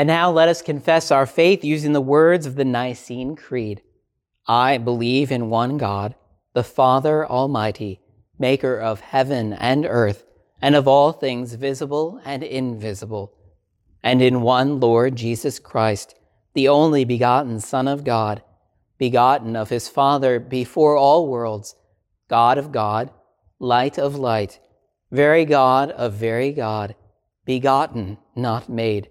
And now let us confess our faith using the words of the Nicene Creed. I believe in one God, the Father Almighty, maker of heaven and earth, and of all things visible and invisible, and in one Lord Jesus Christ, the only begotten Son of God, begotten of his Father before all worlds, God of God, light of light, very God of very God, begotten, not made,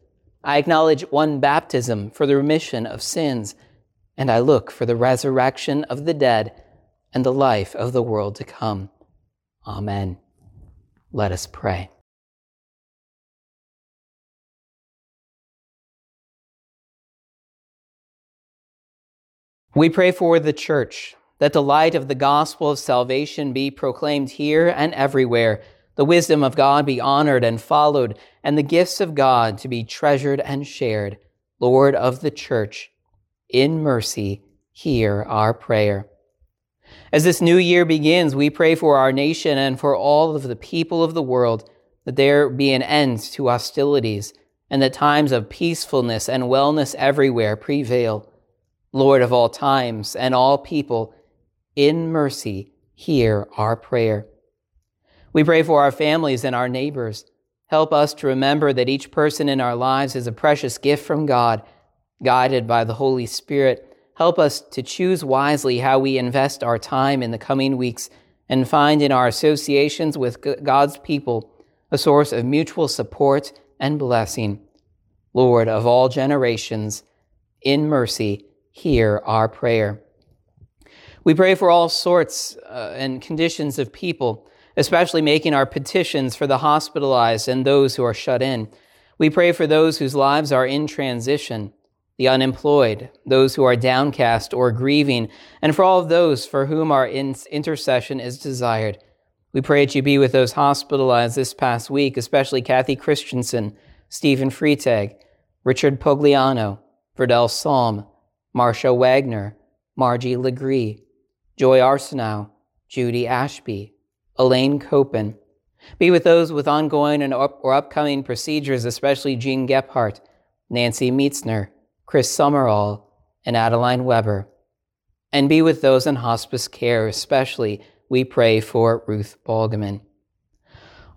I acknowledge one baptism for the remission of sins, and I look for the resurrection of the dead and the life of the world to come. Amen. Let us pray. We pray for the church, that the light of the gospel of salvation be proclaimed here and everywhere, the wisdom of God be honored and followed, and the gifts of God to be treasured and shared. Lord of the church, in mercy, hear our prayer. As this new year begins, we pray for our nation and for all of the people of the world that there be an end to hostilities and that times of peacefulness and wellness everywhere prevail. Lord of all times and all people, in mercy, hear our prayer. We pray for our families and our neighbors. Help us to remember that each person in our lives is a precious gift from God, guided by the Holy Spirit Help us to choose wisely how we invest our time in the coming weeks and find in our associations with God's people a source of mutual support and blessing. Lord of all generations, in mercy, hear our prayer. We pray for all sorts uh, and conditions of people, especially making our petitions for the hospitalized and those who are shut in. We pray for those whose lives are in transition the unemployed, those who are downcast or grieving, and for all of those for whom our intercession is desired. We pray that you be with those hospitalized this past week, especially Kathy Christensen, Stephen Freitag, Richard Pogliano, Verdell Salm, Marcia Wagner, Margie Legree, Joy Arsenault, Judy Ashby, Elaine Copen. Be with those with ongoing and up or upcoming procedures, especially Jean Gephardt, Nancy Mietzner, Chris Summerall, and Adeline Weber. And be with those in hospice care, especially we pray for Ruth Balgaman.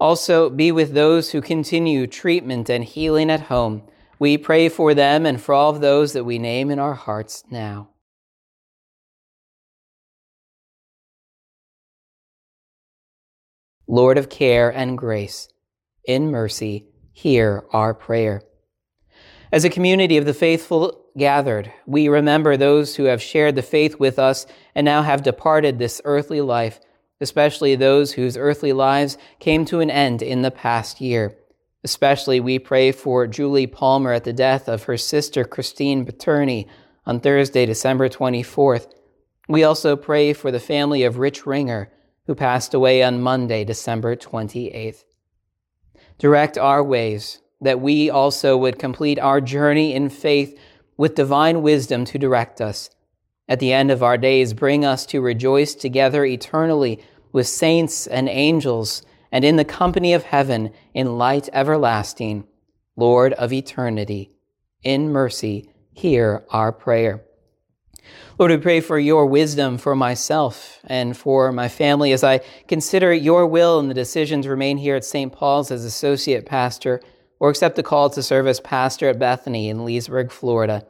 Also, be with those who continue treatment and healing at home. We pray for them and for all of those that we name in our hearts now. Lord of care and grace, in mercy, hear our prayer. As a community of the faithful gathered, we remember those who have shared the faith with us and now have departed this earthly life, especially those whose earthly lives came to an end in the past year. Especially we pray for Julie Palmer at the death of her sister Christine Paterni on Thursday, December 24th. We also pray for the family of Rich Ringer, who passed away on Monday, December 28th. Direct our ways that we also would complete our journey in faith with divine wisdom to direct us. At the end of our days, bring us to rejoice together eternally with saints and angels and in the company of heaven in light everlasting. Lord of eternity, in mercy, hear our prayer. Lord, we pray for your wisdom for myself and for my family as I consider your will and the decision to remain here at St. Paul's as associate pastor or accept the call to serve as pastor at Bethany in Leesburg, Florida.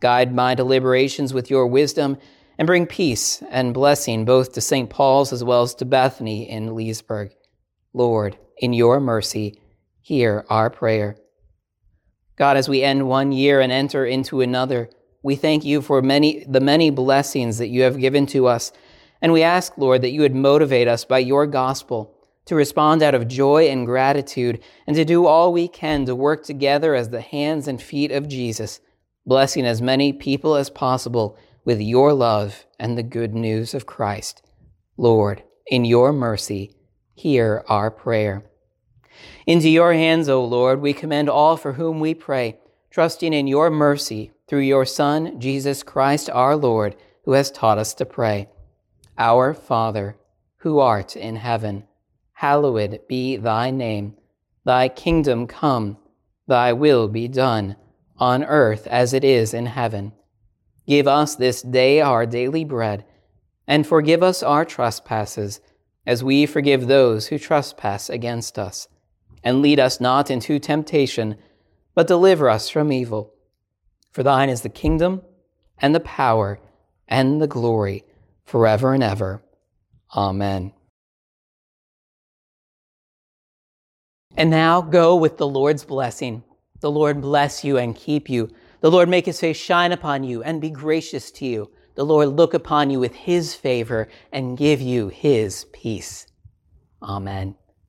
Guide my deliberations with your wisdom and bring peace and blessing both to St. Paul's as well as to Bethany in Leesburg. Lord, in your mercy, hear our prayer. God, as we end one year and enter into another, we thank you for many, the many blessings that you have given to us. And we ask, Lord, that you would motivate us by your gospel to respond out of joy and gratitude and to do all we can to work together as the hands and feet of Jesus, blessing as many people as possible with your love and the good news of Christ. Lord, in your mercy, hear our prayer. Into your hands, O Lord, we commend all for whom we pray, trusting in your mercy through your Son, Jesus Christ our Lord, who has taught us to pray. Our Father, who art in heaven, hallowed be thy name. Thy kingdom come, thy will be done, on earth as it is in heaven. Give us this day our daily bread, and forgive us our trespasses, as we forgive those who trespass against us. And lead us not into temptation, but deliver us from evil. For thine is the kingdom, and the power, and the glory, forever and ever. Amen. And now go with the Lord's blessing. The Lord bless you and keep you. The Lord make his face shine upon you and be gracious to you. The Lord look upon you with his favor and give you his peace. Amen.